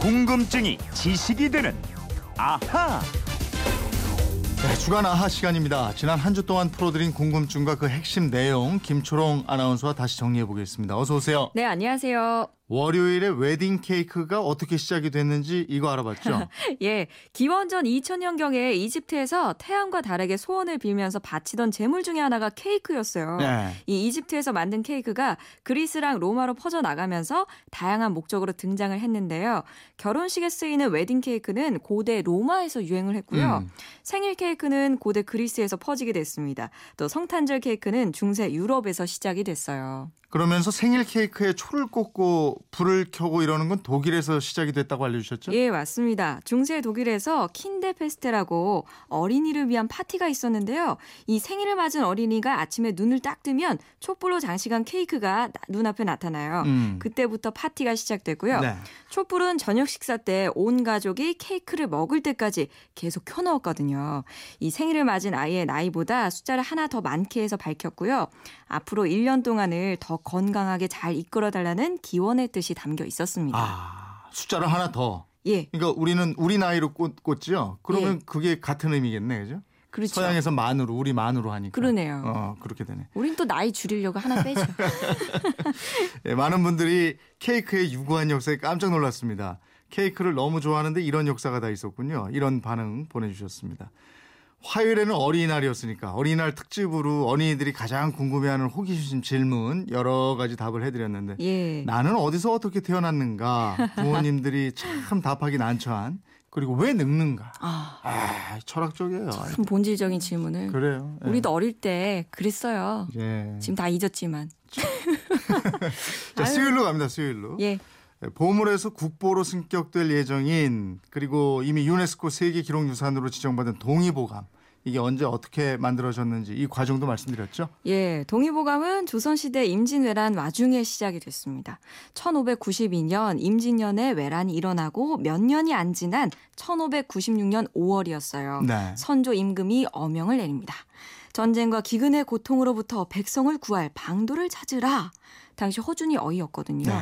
궁금증이 지식이 되는 아하. 네, 주간 아하 시간입니다. 지난 한 주 동안 풀어드린 궁금증과 그 핵심 내용 김초롱 아나운서와 다시 정리해 보겠습니다. 어서 오세요. 네, 안녕하세요. 월요일에 웨딩 케이크가 어떻게 시작이 됐는지 이거 알아봤죠? 예, 기원전 2000년경에 이집트에서 태양과 달에게 소원을 빌면서 바치던 제물 중에 하나가 케이크였어요. 네. 이 이집트에서 만든 케이크가 그리스랑 로마로 퍼져나가면서 다양한 목적으로 등장을 했는데요. 결혼식에 쓰이는 웨딩 케이크는 고대 로마에서 유행을 했고요. 음. 생일 케이크는 고대 그리스에서 퍼지게 됐습니다. 또 성탄절 케이크는 중세 유럽에서 시작이 됐어요. 그러면서 생일 케이크에 초를 꽂고 불을 켜고 이러는 건 독일에서 시작이 됐다고 알려주셨죠? 예, 맞습니다. 중세 독일에서 킨데페스테라고 어린이를 위한 파티가 있었는데요. 이 생일을 맞은 어린이가 아침에 눈을 딱 뜨면 촛불로 장식한 케이크가 나- 눈앞에 나타나요. 음. 그때부터 파티가 시작되고요. 네. 촛불은 저녁 식사 때 온 가족이 케이크를 먹을 때까지 계속 켜놓았거든요. 이 생일을 맞은 아이의 나이보다 숫자를 하나 더 많게 해서 밝혔고요. 앞으로 1년 동안을 더 건강하게 잘 이끌어달라는 기원의 뜻이 담겨 있었습니다. 아, 숫자를 하나 더. 예, 그러니까 우리는 우리 나이로 꽂, 꽂지요? 그러면 예. 그게 같은 의미겠네, 그죠? 그렇죠. 서양에서 만으로, 우리 만으로 하니까. 그러네요. 어, 그렇게 되네. 우린 또 나이 줄이려고 하나 빼죠. 예, 많은 분들이 케이크의 유구한 역사에 깜짝 놀랐습니다. 케이크를 너무 좋아하는데 이런 역사가 다 있었군요. 이런 반응 보내주셨습니다. 화요일에는 어린이날이었으니까 어린이날 특집으로 어린이들이 가장 궁금해하는 호기심 질문 여러 가지 답을 해드렸는데 예. 나는 어디서 어떻게 태어났는가 부모님들이 참 답하기 난처한 그리고 왜 늙는가 아, 아 철학적이에요. 참 본질적인 질문을. 그래요. 예. 우리도 어릴 때 그랬어요. 예. 지금 다 잊었지만. 자 수요일로 갑니다. 수요일로. 예. 보물에서 국보로 승격될 예정인 그리고 이미 유네스코 세계 기록 유산으로 지정받은 동의보감 이게 언제 어떻게 만들어졌는지 이 과정도 말씀드렸죠. 예, 동의보감은 조선시대 임진왜란 와중에 시작이 됐습니다. 1592년 임진년에 왜란이 일어나고 몇 년이 안 지난 1596년 5월이었어요. 네. 선조 임금이 어명을 내립니다. 전쟁과 기근의 고통으로부터 백성을 구할 방도를 찾으라. 당시 허준이 어이였거든요. 네.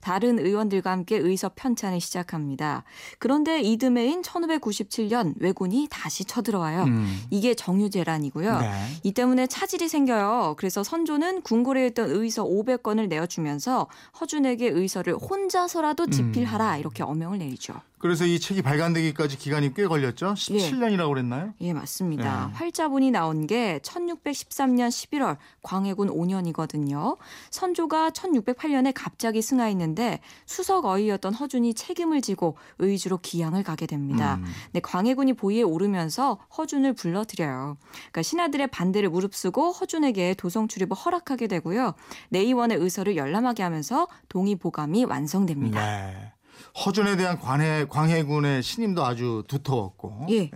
다른 의원들과 함께 의서 편찬을 시작합니다. 그런데 이듬해인 1597년 왜군이 다시 쳐들어와요. 음. 이게 정유재란이고요. 네. 이 때문에 차질이 생겨요. 그래서 선조는 궁궐에 있던 의서 500건을 내어주면서 허준에게 의서를 혼자서라도 집필하라 이렇게 어명을 내리죠. 그래서 이 책이 발간되기까지 기간이 꽤 걸렸죠. 17년이라고 그랬나요? 예, 맞습니다. 네. 활자본이 나온 게 1613년 11월 광해군 5년이거든요. 선조가 1608년에 갑자기 승하했는데 수석 어이였던 허준이 책임을 지고 의주로 기양을 가게 됩니다. 음. 근데 광해군이 보위에 오르면서 허준을 불러들여요. 그러니까 신하들의 반대를 무릅쓰고 허준에게 도성 출입을 허락하게 되고요. 내의원의 의서를 열람하게 하면서 동의보감이 완성됩니다. 네. 허준에 대한 관해, 광해군의 신임도 아주 두터웠고. 예.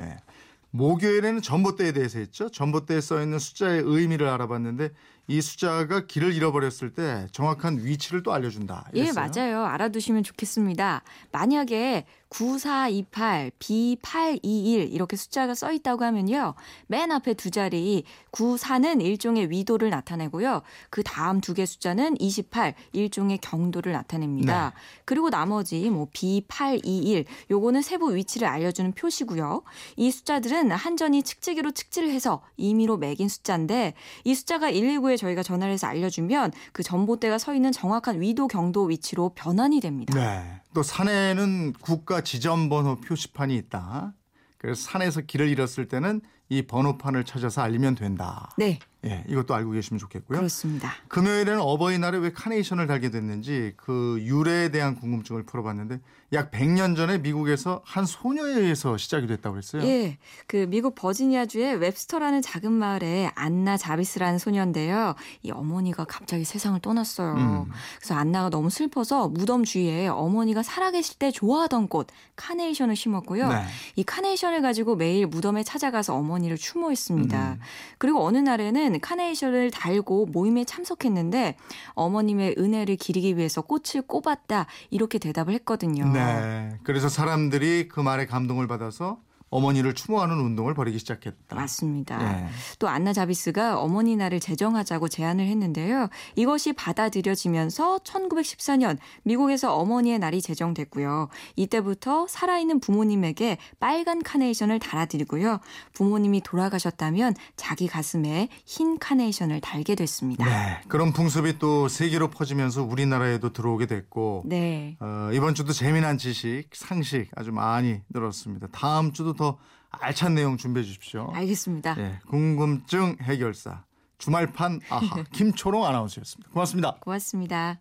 목요일에는 전봇대에 대해서 했죠. 전봇대에 써 있는 숫자의 의미를 알아봤는데 이 숫자가 길을 잃어버렸을 때 정확한 위치를 또 알려준다. 예, 이랬어요. 맞아요. 알아두시면 좋겠습니다. 만약에 9428, B821 이렇게 숫자가 써 있다고 하면요. 맨 앞에 두 자리 94는 일종의 위도를 나타내고요. 그 다음 두 개 숫자는 28, 일종의 경도를 나타냅니다. 네. 그리고 나머지 뭐 B821 요거는 세부 위치를 알려주는 표시고요. 이 숫자들은 한전이 측지기로 측지를 해서 임의로 매긴 숫자인데 이 숫자가 119에 저희가 전화를 해서 알려주면 그 전봇대가 서 있는 정확한 위도 경도 위치로 변환이 됩니다. 네. 또 산에는 국가 지점 번호 표시판이 있다. 그래서 산에서 길을 잃었을 때는 이 번호판을 찾아서 알리면 된다. 네, 예, 이것도 알고 계시면 좋겠고요. 그렇습니다. 금요일에는 어버이날에 왜 카네이션을 달게 됐는지 그 유래에 대한 궁금증을 풀어봤는데 약 100년 전에 미국에서 한 소녀에 의해서 시작이 됐다고 했어요. 예, 그 미국 버지니아주의 웹스터라는 작은 마을에 안나 자비스라는 소녀인데요. 이 어머니가 갑자기 세상을 떠났어요. 음. 그래서 안나가 너무 슬퍼서 무덤 주위에 어머니가 살아계실 때 좋아하던 꽃 카네이션을 심었고요. 네. 이 카네이션을 가지고 매일 무덤에 찾아가서 어머니 를 추모했습니다. 음. 그리고 어느 날에는 카네이션을 달고 모임에 참석했는데 어머님의 은혜를 기리기 위해서 꽃을 꼽았다 이렇게 대답을 했거든요. 네. 그래서 사람들이 그 말에 감동을 받아서 어머니를 추모하는 운동을 벌이기 시작했다. 맞습니다. 예. 또 안나 자비스가 어머니 날을 제정하자고 제안을 했는데요. 이것이 받아들여지면서 1914년 미국에서 어머니의 날이 제정됐고요. 이때부터 살아있는 부모님에게 빨간 카네이션을 달아드리고요. 부모님이 돌아가셨다면 자기 가슴에 흰 카네이션을 달게 됐습니다. 네, 그런 풍습이 또 세계로 퍼지면서 우리나라에도 들어오게 됐고 네. 어, 이번 주도 재미난 지식, 상식 아주 많이 늘었습니다. 다음 주도 더 알찬 내용 준비해 주십시오. 알겠습니다. 예, 궁금증 해결사 주말판 아하 김초롱 아나운서였습니다. 고맙습니다. 고맙습니다.